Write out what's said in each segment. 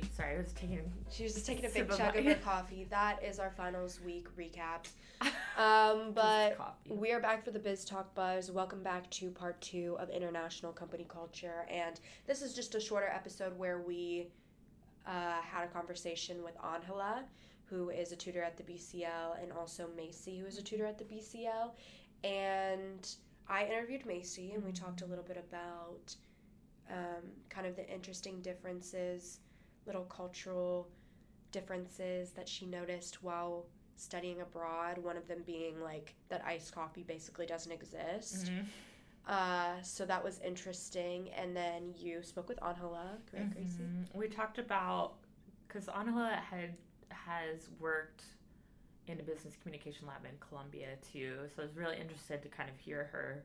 coffee. Sorry, I was taking. She was just taking a big chug of her coffee. That is our finals week recap. Um, but we are back for the Biz Talk Buzz. Welcome back to part two of international company culture. And this is just a shorter episode where we uh, had a conversation with Angela, who is a tutor at the BCL, and also Macy, who is a tutor at the BCL. And I interviewed Macy, and we talked a little bit about um, kind of the interesting differences, little cultural differences that she noticed while studying abroad. One of them being like that iced coffee basically doesn't exist. Mhm. Uh, so that was interesting. And then you spoke with Angela, correct, Gracie? Mhm. We talked about because Angela had has worked in a business communication lab in Colombia too, so I was really interested to kind of hear her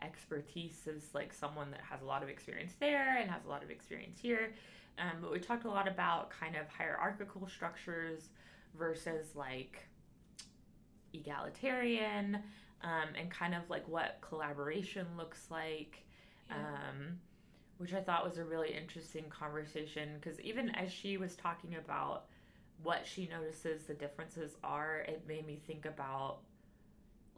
expertise as like someone that has a lot of experience there and has a lot of experience here. Um, but we talked a lot about kind of hierarchical structures versus like egalitarian um, and kind of like what collaboration looks like um, which I thought was a really interesting conversation because even as she was talking about what she notices the differences are, it made me think about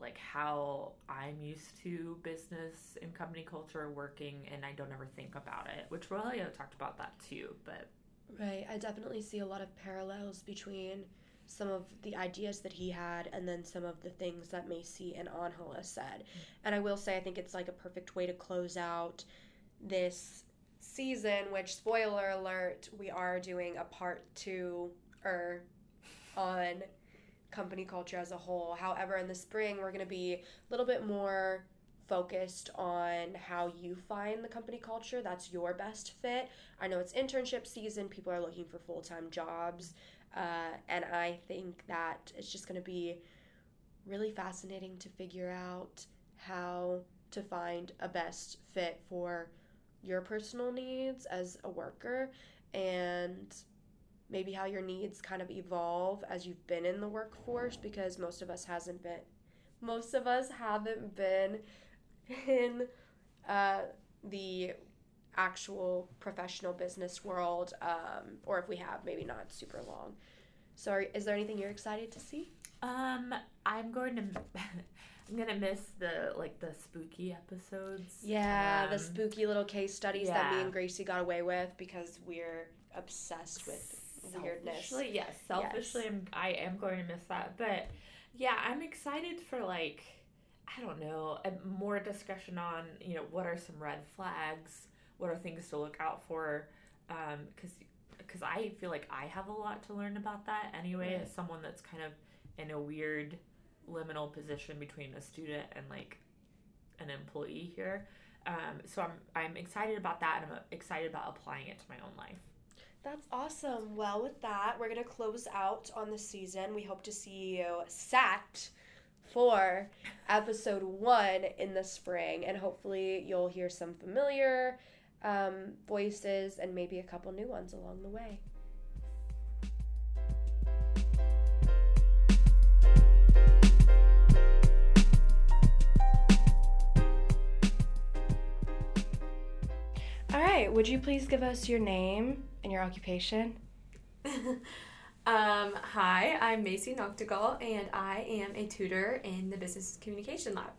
like how I'm used to business and company culture working, and I don't ever think about it. Which really I talked about that too, but Right. I definitely see a lot of parallels between some of the ideas that he had and then some of the things that Macy and Angela said. Mm. And I will say, I think it's like a perfect way to close out this season, which, spoiler alert, we are doing a part two or on company culture as a whole. However, in the spring, we're going to be a little bit more focused on how you find the company culture that's your best fit. I know it's internship season, people are looking for full time jobs, uh, and I think that it's just going to be really fascinating to figure out how to find a best fit for your personal needs as a worker and maybe how your needs kind of evolve as you've been in the workforce because most of us hasn't been most of us haven't been in uh, the actual professional business world um, or if we have maybe not super long. So are, is there anything you're excited to see? Um, I'm going to I'm gonna miss the like the spooky episodes. yeah the Um, spooky little case studies that me and gracie got away with because we're obsessed with weirdness Selfishly, yes. Selfishly, I'm, I am going to miss that. But yeah, I'm excited for like, I don't know, a more discussion on, you know, what are some red flags? What are things to look out for? Because because I feel like I have a lot to learn about that anyway, Right. as someone that's kind of in a weird liminal position between a student and like an employee here. Um, so I'm I'm excited about that, and I'm excited about applying it to my own life. That's awesome. Well, with that, we're going to close out on the season. We hope to see you sat for episode one in the spring, and hopefully, you'll hear some familiar um, voices and maybe a couple new ones along the way. All right, would you please give us your name and your occupation? um, hi, I'm Macy Noctegal, and I am a tutor in the Business Communication Lab.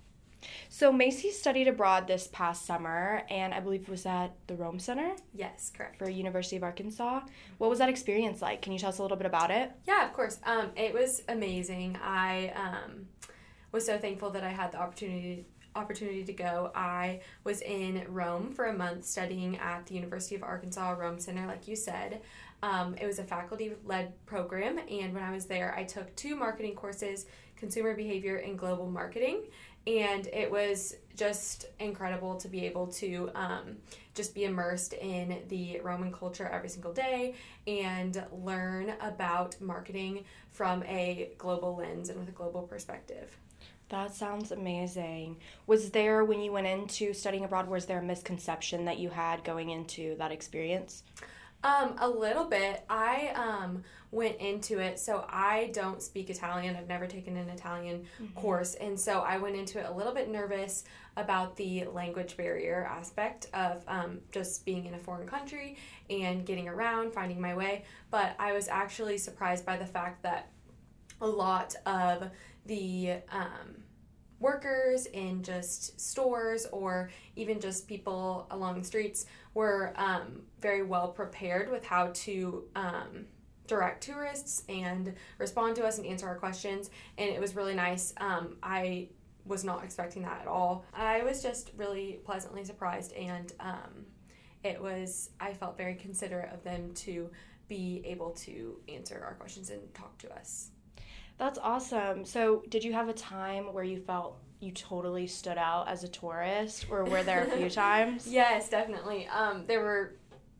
So Macy studied abroad this past summer, and I believe was at the Rome Center Yes, correct. for University of Arkansas. What was that experience like? Can you tell us a little bit about it? Yeah, of course. Um, it was amazing. I um, was so thankful that I had the opportunity opportunity to go. I was in Rome for a month studying at the University of Arkansas Rome Center, like you said. Um, it was a faculty led program, and when I was there, I took two marketing courses consumer behavior and global marketing. And it was just incredible to be able to um, just be immersed in the Roman culture every single day and learn about marketing from a global lens and with a global perspective. That sounds amazing. Was there, when you went into studying abroad, was there a misconception that you had going into that experience? Um, a little bit. I um went into it so I don't speak Italian. I've never taken an Italian Mm-hmm. course, and so I went into it a little bit nervous about the language barrier aspect of um, just being in a foreign country and getting around, finding my way. But I was actually surprised by the fact that a lot of the um, workers in just stores or even just people along the streets were um, very well prepared with how to um, direct tourists and respond to us and answer our questions. And it was really nice. Um, i was not expecting that at all. I was just really pleasantly surprised and um, it was i felt very considerate of them to be able to answer our questions and talk to us That's awesome. So, did you have a time where you felt you totally stood out as a tourist, or were there a few times? Yes, definitely. Um, there were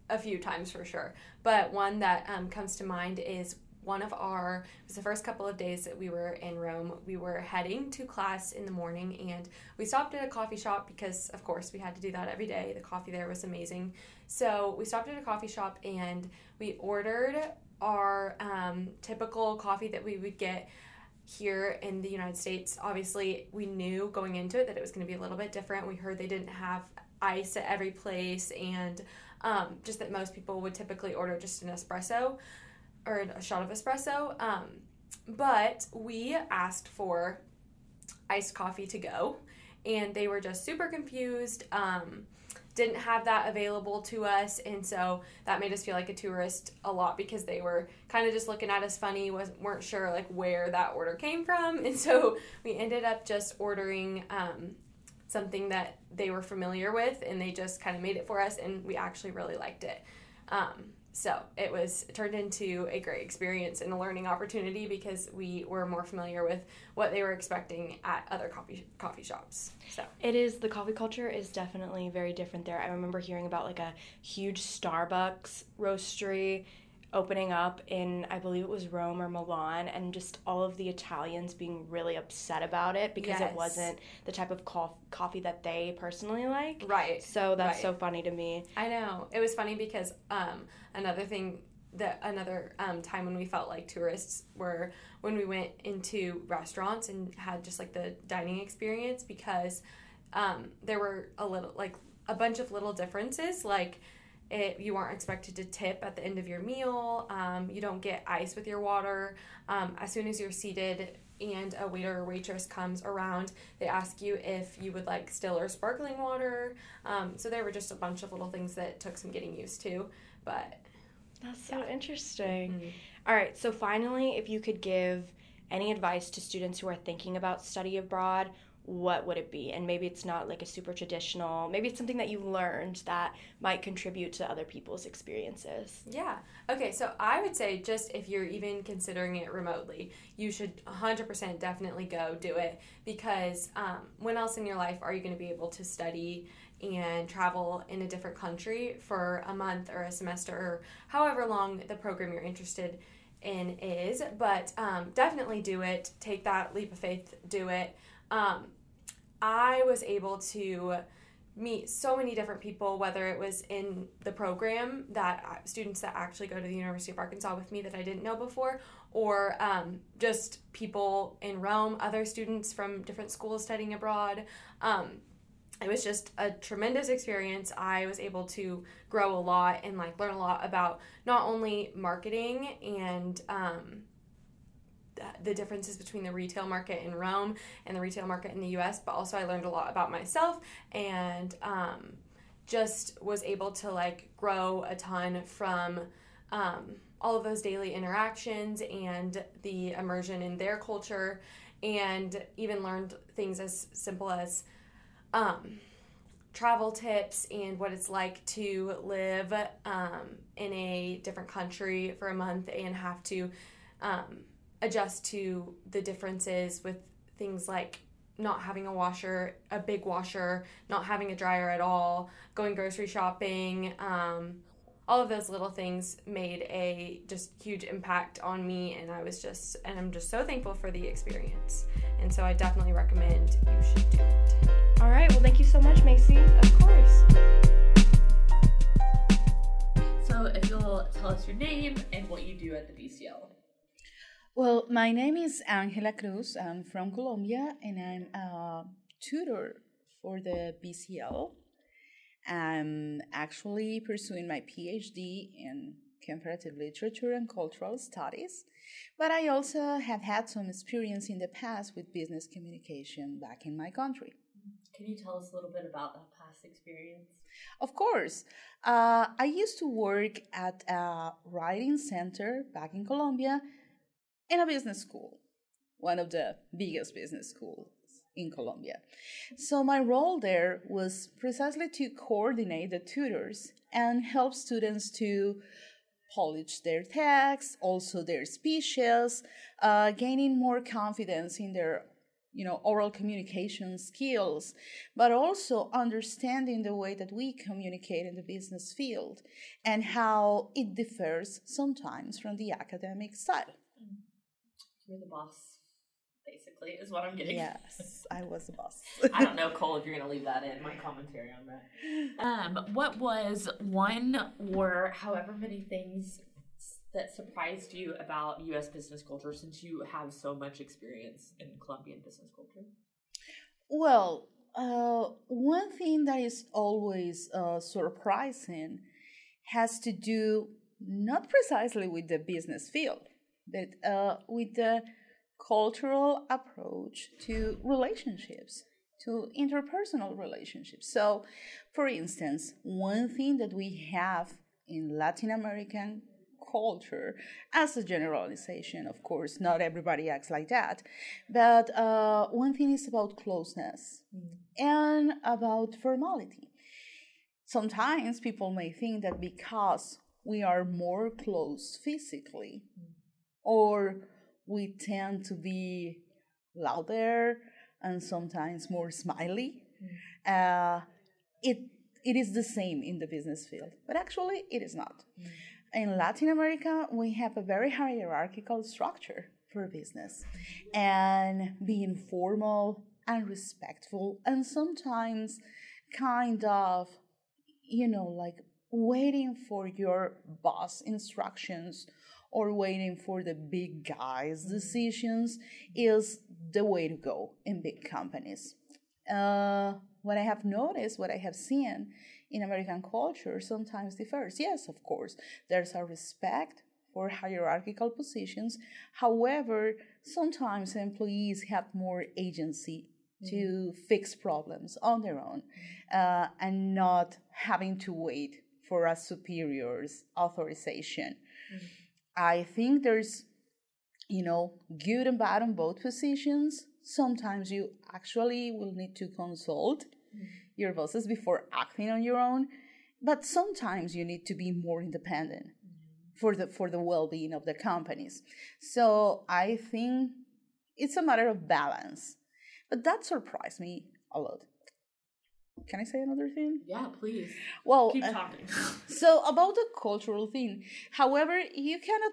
a few times for sure, but one that um, comes to mind is one of our. It was the first couple of days that we were in Rome. We were heading to class in the morning, and we stopped at a coffee shop because, of course, we had to do that every day. The coffee there was amazing. So we stopped at a coffee shop and we ordered our um, typical coffee that we would get here in the United States. Obviously, we knew going into it that it was going to be a little bit different. We heard they didn't have ice at every place, and um, just that most people would typically order just an espresso or a shot of espresso. Um, but we asked for iced coffee to go, and they were just super confused. Um, didn't have that available to us and so that made us feel like a tourist a lot because they were kind of just looking at us funny was weren't sure like where that order came from and so we ended up just ordering um, something that they were familiar with and they just kind of made it for us and we actually really liked it. Um, so it was it turned into a great experience and a learning opportunity because we were more familiar with what they were expecting at other coffee coffee shops so It is the coffee culture is definitely very different there. I remember hearing about like a huge Starbucks roastery opening up in I believe it was Rome or Milan and just all of the Italians being really upset about it because Yes. it wasn't the type of co- coffee that they personally like. right So that's Right. so funny to me. I know. It was funny because um, another thing that another um, time when we felt like tourists were when we went into restaurants and had just like the dining experience because um, there were a little like a bunch of little differences like it, you aren't expected to tip at the end of your meal um, you don't get ice with your water um, as soon as you're seated and a waiter or waitress comes around they ask you if you would like still or sparkling water um, so there were just a bunch of little things that took some getting used to but That's so Yeah. interesting. mm, All right, so finally, if you could give any advice to students who are thinking about study abroad, what would it be? And maybe it's not like a super traditional, maybe it's something that you learned that might contribute to other people's experiences. Yeah. Okay, so I would say just if you're even considering it remotely, you should 100% definitely go do it because um, when else in your life are you going to be able to study and travel in a different country for a month or a semester or however long the program you're interested in is? But um, definitely do it. Take that leap of faith, do it. Um, I was able to meet so many different people, whether it was in the program that uh, students that actually go to the University of Arkansas with me that I didn't know before, or um, just people in Rome, other students from different schools studying abroad. Um, it was just a tremendous experience. I was able to grow a lot and like learn a lot about not only marketing and um, the differences between the retail market in Rome and the retail market in the US, but also I learned a lot about myself and um, just was able to like grow a ton from um, all of those daily interactions and the immersion in their culture, and even learned things as simple as um, travel tips and what it's like to live um, in a different country for a month and have to um, adjust to the differences with things like not having a washer, a big washer, not having a dryer at all, going grocery shopping. Um, all of those little things made a just huge impact on me, and I was just, and I'm just so thankful for the experience. And so I definitely recommend you should do it. All right, well, thank you so much, Macy. Of course. So So, if you'll tell us your name and what you do at the BCL. Well, my name is Angela Cruz. I'm from Colombia and I'm a tutor for the BCL. I'm actually pursuing my PhD in comparative literature and cultural studies, but I also have had some experience in the past with business communication back in my country. Can you tell us a little bit about that past experience? Of course. Uh, I used to work at a writing center back in Colombia in a business school, one of the biggest business schools in Colombia. So my role there was precisely to coordinate the tutors and help students to polish their texts, also their speeches, uh, gaining more confidence in their you know oral communication skills but also understanding the way that we communicate in the business field and how it differs sometimes from the academic style you're the boss basically is what i'm getting. Yes i was the boss. I don't know cole if you're gonna leave that in my commentary on that. Um what was one or however many things that surprised you about US business culture since you have so much experience in Colombian business culture? Well, uh, one thing that is always uh, surprising has to do not precisely with the business field, but uh, with the cultural approach to relationships, to interpersonal relationships. So, for instance, one thing that we have in Latin American culture as a generalization of course not everybody acts like that but uh, one thing is about closeness mm. and about formality sometimes people may think that because we are more close physically mm. Or we tend to be louder and sometimes more smiley. Mm. uh, it it is the same in the business field but actually it is not. Mm. In Latin America, we have a very hierarchical structure for business and being formal and respectful and sometimes kind of, you know, like waiting for your boss instructions or waiting for the big guys' decisions is the way to go in big companies. Uh, what I have noticed, what I have seen in American culture sometimes differs. Yes, of course, there's a respect for hierarchical positions. However, sometimes employees have more agency mm-hmm. to fix problems on their own uh, and not having to wait for a superior's authorization. Mm-hmm. I think there's, you know, good and bad on both positions. Sometimes you actually will need to consult mm-hmm. your bosses before acting on your own but sometimes you need to be more independent for the for the well-being of the companies. So i think it's a matter of balance but that surprised me a lot can i say another thing yeah please well keep uh, talking so about the cultural thing however you cannot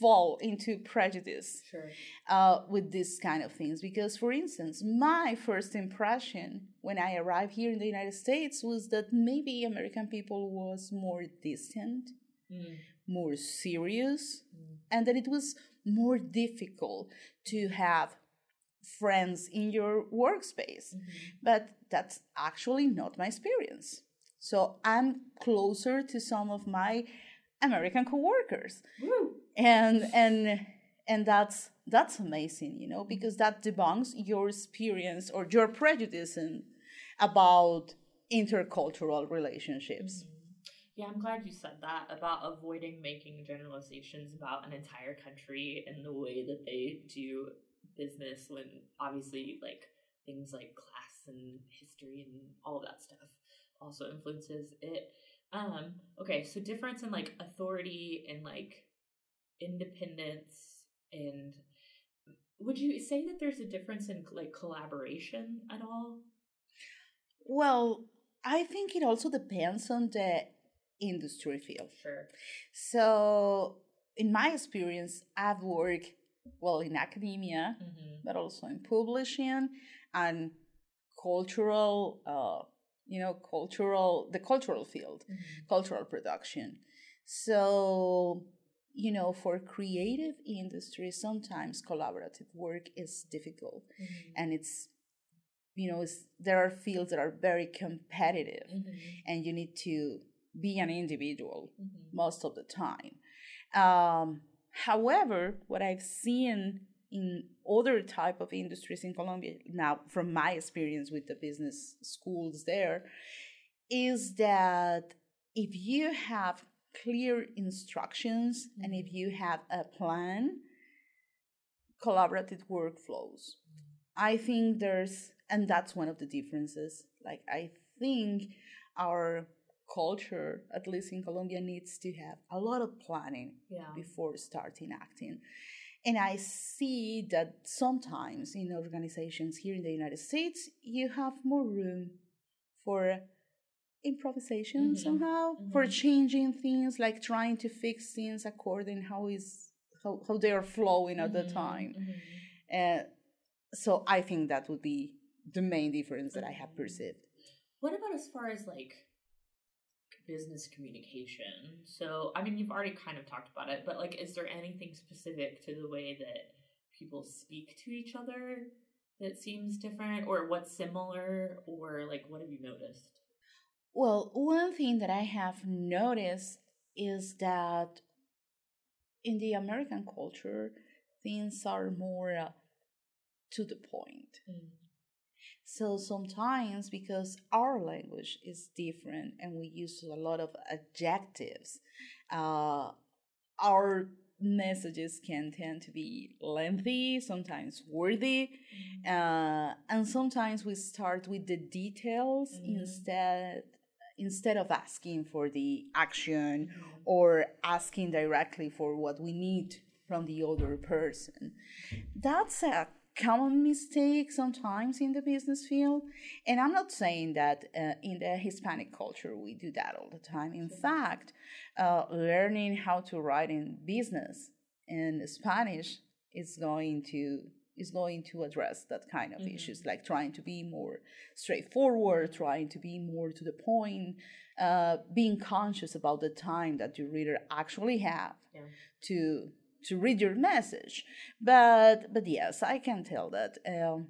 fall into prejudice sure. uh, with these kind of things. Because, for instance, my first impression when I arrived here in the United States was that maybe American people was more distant, mm. more serious, mm. and that it was more difficult to have friends in your workspace. Mm-hmm. But that's actually not my experience. So I'm closer to some of my American coworkers. Woo and and and that's that's amazing you know because that debunks your experience or your prejudice about intercultural relationships mm-hmm. yeah i'm glad you said that about avoiding making generalizations about an entire country and the way that they do business when obviously like things like class and history and all of that stuff also influences it. Um okay so difference in like authority and like independence and would you say that there's a difference in like collaboration at all? Well i think it also depends on the industry field. Sure. So in my experience i've worked well in academia mm-hmm. but also in publishing and cultural uh, you know cultural the cultural field mm-hmm. cultural production So, you know, for creative industry, sometimes collaborative work is difficult Mm-hmm. and it's you know it's, there are fields that are very competitive Mm-hmm. and you need to be an individual Mm-hmm. most of the time um, however what i've seen in other type of industries in colombia now from my experience with the business schools there is that if you have clear instructions and if mm-hmm. you have a plan collaborative workflows. I think there's and that's one of the differences. Like i think our culture at least in colombia needs to have a lot of planning Yeah. before starting acting and i see that sometimes in organizations here in the united states you have more room for improvisation Mhm. somehow for Mhm. changing things like trying to fix things according how is how, how they are flowing at the Mhm, time uh, so I think that would be the main difference that I have perceived. What about as far as like business communication? So, I mean, you've already kind of talked about it, but like, is there anything specific to the way that people speak to each other that seems different, or what's similar, or like, what have you noticed? Well, one thing that I have noticed is that in the American culture, things are more uh, to the point. So sometimes, because our language is different and we use a lot of adjectives, uh, our messages can tend to be lengthy, sometimes wordy, uh, and sometimes we start with the details Mhm. instead instead of asking for the action Mhm. or asking directly for what we need from the other person. That a common mistake sometimes in the business field. And I'm not saying that uh, in the Hispanic culture we do that all the time. In fact, uh, learning how to write in business in Spanish is going to is going to address that kind of Mhm. issues, like trying to be more straightforward, trying to be more to the point, uh, being conscious about the time that your reader actually have Yeah. to to read your message. But but yes, I can tell that um,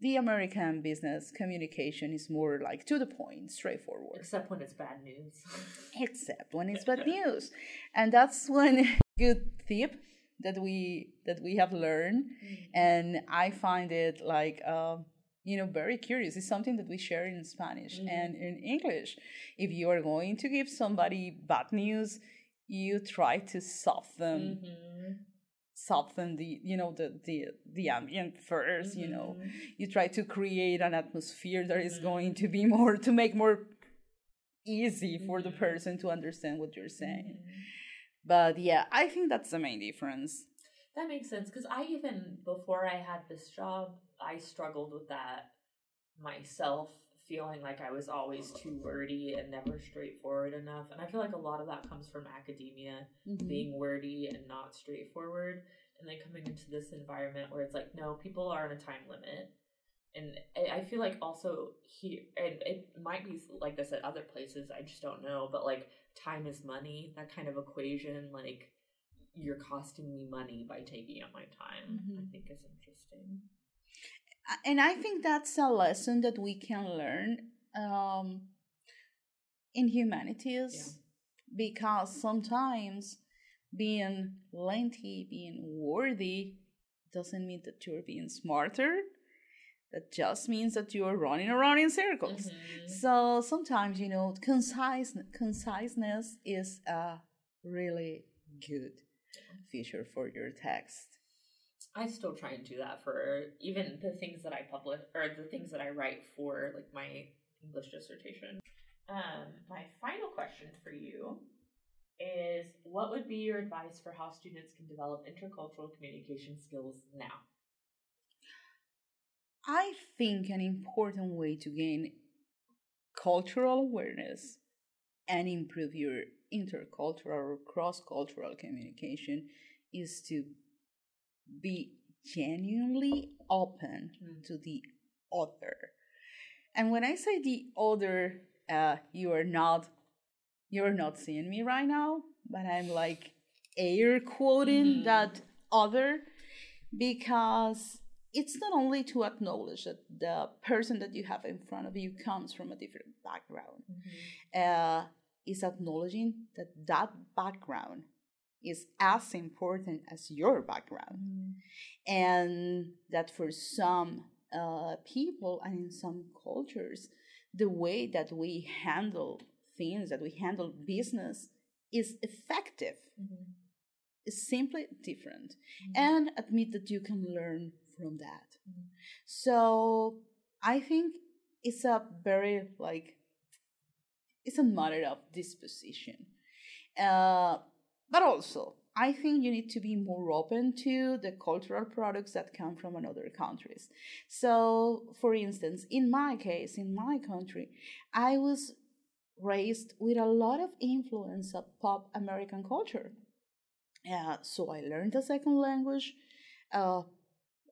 the American business communication is more like to the point, straightforward. Except when it's bad news. Except when it's bad news, and that's one good tip that we that we have learned, and I find it like. Um, you know, very curious. It's something that we share in Spanish Mhm. and in English. If you are going to give somebody bad news, you try to soften Mhm. soften the you know the the the ambient 1st you know Mhm. you try to create an atmosphere that is going to be more to make more easy for the Mhm. person to understand what you're saying but yeah i think that's the main difference That makes sense because I even before I had this job, I struggled with that myself, feeling like I was always too wordy and never straightforward enough. And I feel like a lot of that comes from academia being wordy and not straightforward, and then coming into this environment where it's like, no, people are on a time limit. And I I feel like also here, and it might be like this at other places, I just don't know, but like time is money, that kind of equation, like you're costing me money by taking up my time, I Mhm. think is interesting. And i think that's a lesson that we can learn um, in humanities because sometimes being lengthy being worthy doesn't mean that you're being smarter. That just means that you're running around in circles. Mhm. so sometimes you know concise conciseness is a really good feature for your text I still try and do that for even the things that I publish or the things that I write for like my English dissertation. Um, my final question for you is what would be your advice for how students can develop intercultural communication skills now? I think an important way to gain cultural awareness and improve your intercultural or cross cultural communication is to be genuinely open Mm. to the other. And when I say the other, uh, you are not You're not seeing me right now, but I'm like air quoting mm-hmm. that other because it's not only to acknowledge that the person that you have in front of you comes from a different background mm-hmm. uh, is acknowledging that that background is as important as your background mm-hmm. and that for some uh, people and in some cultures the way that we handle things that we handle business is effective mm-hmm. is simply different mm-hmm. and admit that you can learn from that. Mm-hmm. So I think it's a very like it's a matter of disposition. Uh, but also, I think you need to be more open to the cultural products that come from another countries. So, for instance, in my case, in my country, I was raised with a lot of influence of pop American culture. Uh, so I learned a second language. Uh,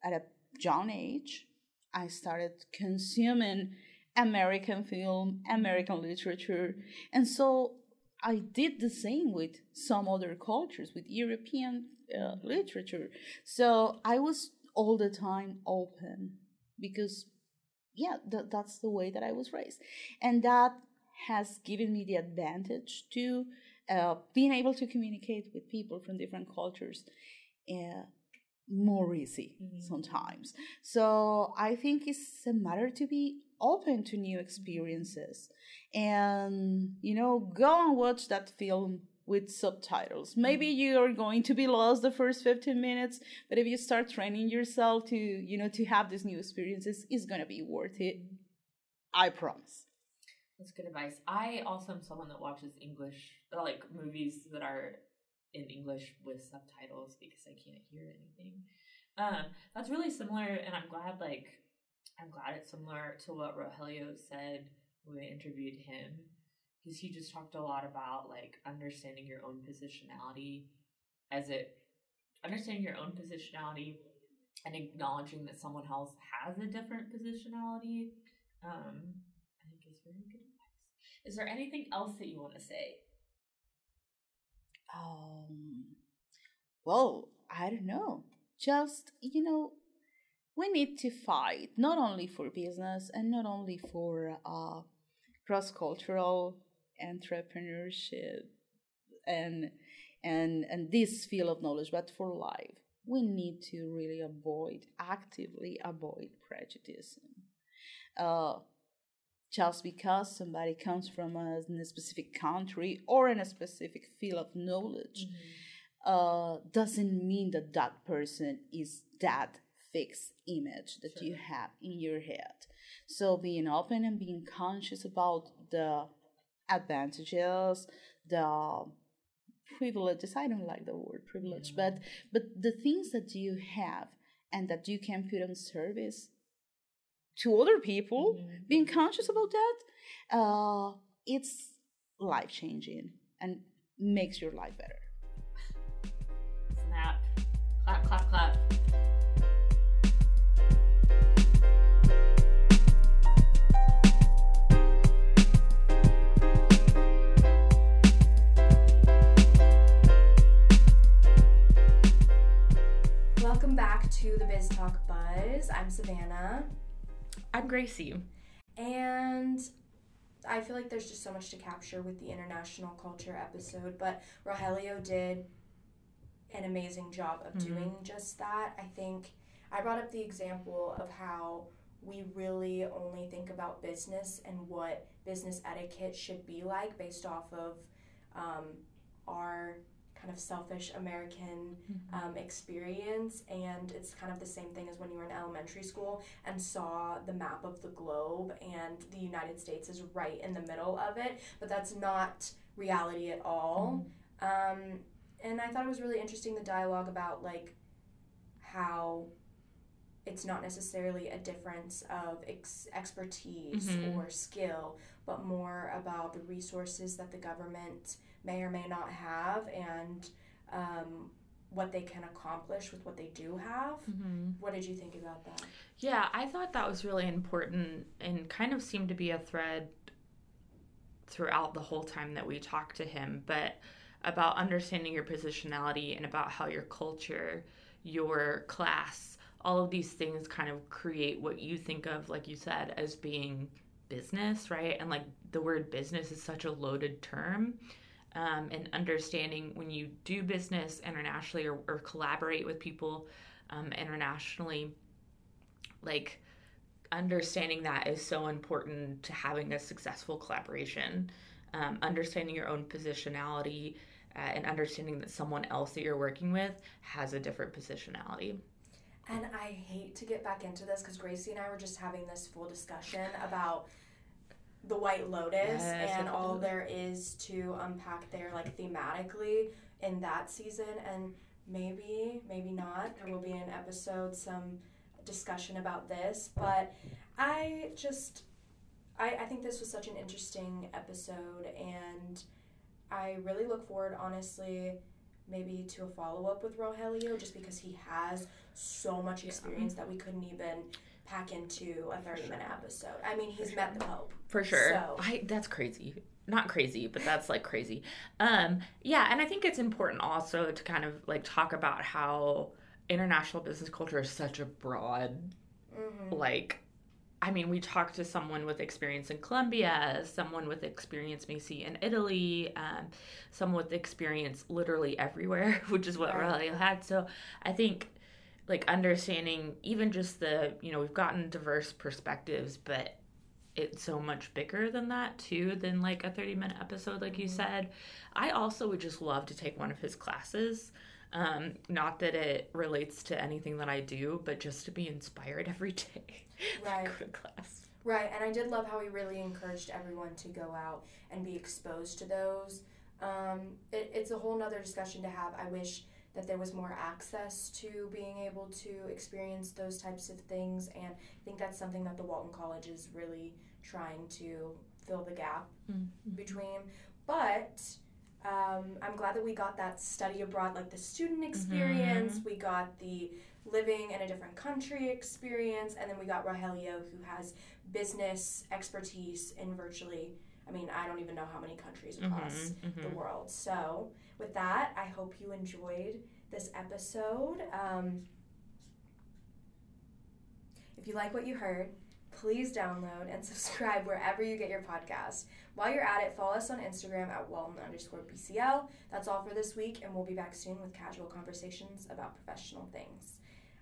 at a young age, I started consuming American film, American literature, and so I did the same with some other cultures, with European uh, literature. So I was all the time open because, yeah, th- that's the way that I was raised, and that has given me the advantage to uh, being able to communicate with people from different cultures. Uh, more easy mm-hmm. sometimes. So I think it's a matter to be open to new experiences and you know go and watch that film with subtitles. Maybe mm-hmm. you are going to be lost the first 15 minutes, but if you start training yourself to, you know, to have these new experiences, it's going to be worth it. I promise. That's good advice. I also am someone that watches English, like movies that are in English with subtitles because I can't hear anything. Um, that's really similar, and I'm glad like I'm glad it's similar to what Rogelio said when we interviewed him because he just talked a lot about like understanding your own positionality as it understanding your own positionality and acknowledging that someone else has a different positionality. Um, I think is very good advice. Is there anything else that you want to say? Um, well, I don't know. Just, you know, we need to fight not only for business and not only for uh, cross cultural entrepreneurship and and and this field of knowledge, but for life. We need to really avoid actively avoid prejudice. Uh, just because somebody comes from a, a, specific country or in a specific field of knowledge mm-hmm. uh, doesn't mean that that person is that fixed image that sure. you have in your head. So being open and being conscious about the advantages, the privileges. I don't like the word privilege, but but the things that you have and that you can put on service to other people, mm-hmm. being conscious about that, uh, it's life changing and makes your life better. Snap. Clap, clap, clap. To the Biz Talk Buzz. I'm Savannah. I'm Gracie. And I feel like there's just so much to capture with the international culture episode, but Rogelio did an amazing job of mm-hmm. doing just that. I think I brought up the example of how we really only think about business and what business etiquette should be like based off of um, our kind of selfish American mm-hmm. um, experience. And it's kind of the same thing as when you were in elementary school and saw the map of the globe, and the United States is right in the middle of it. But that's not reality at all. Mm-hmm. Um, and I thought it was really interesting the dialogue about like how it's not necessarily a difference of ex- expertise mm-hmm. or skill, but more about the resources that the government may or may not have and um, what they can accomplish with what they do have. Mm-hmm. What did you think about that? Yeah, I thought that was really important and kind of seemed to be a thread throughout the whole time that we talked to him, but about understanding your positionality and about how your culture, your class, all of these things kind of create what you think of, like you said, as being business, right? And like the word business is such a loaded term. Um, and understanding when you do business internationally or, or collaborate with people um, internationally, like understanding that is so important to having a successful collaboration. Um, understanding your own positionality uh, and understanding that someone else that you're working with has a different positionality. And I hate to get back into this because Gracie and I were just having this full discussion about the White Lotus Yes, and all there is to unpack there, like thematically in that season. And maybe, maybe not. There will be an episode, some discussion about this. But I just, I, I think this was such an interesting episode. And I really look forward, honestly, maybe to a follow up with Rogelio just because he has so much experience that we couldn't even pack into a 30 minute episode. I mean, he's met the Pope. For sure. So- I that's crazy. Not crazy, but that's like crazy. Um yeah, and I think it's important also to kind of like talk about how international business culture is such a broad Mm-hmm. like I mean, we talked to someone with experience in Colombia, someone with experience maybe in Italy, um, someone with experience literally everywhere, which is what Right. Had. So I think like understanding even just the, you know, we've gotten diverse perspectives, but it's so much bigger than that too, than like a 30 minute episode, like you said. I also would just love to take one of his classes. Um, not that it relates to anything that I do, but just to be inspired every day. Right. To class. Right, and I did love how he really encouraged everyone to go out and be exposed to those. Um, it, it's a whole nother discussion to have. I wish that there was more access to being able to experience those types of things, and I think that's something that the Walton College is really trying to fill the gap between. But um, I'm glad that we got that study abroad, like the student experience. We got the living in a different country experience, and then we got Rogelio, who has business expertise in virtually. I mean, I don't even know how many countries across Mhm, the mhm. world. So, with that, I hope you enjoyed this episode. Um, if you like what you heard, please download and subscribe wherever you get your podcast. While you're at it, follow us on Instagram at Walton underscore BCL. That's all for this week, and we'll be back soon with casual conversations about professional things.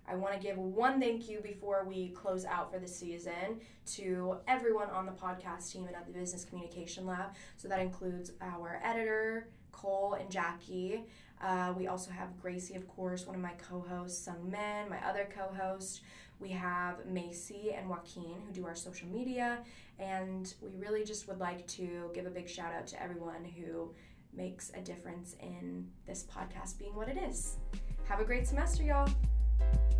I want to give one thank you before we close out for the season to everyone on the podcast team and at the Business Communication Lab. So that includes our editor, Cole and Jackie. Uh, we also have Gracie, of course, one of my co hosts, Sung Min, my other co host. We have Macy and Joaquin who do our social media. And we really just would like to give a big shout out to everyone who makes a difference in this podcast being what it is. Have a great semester, y'all.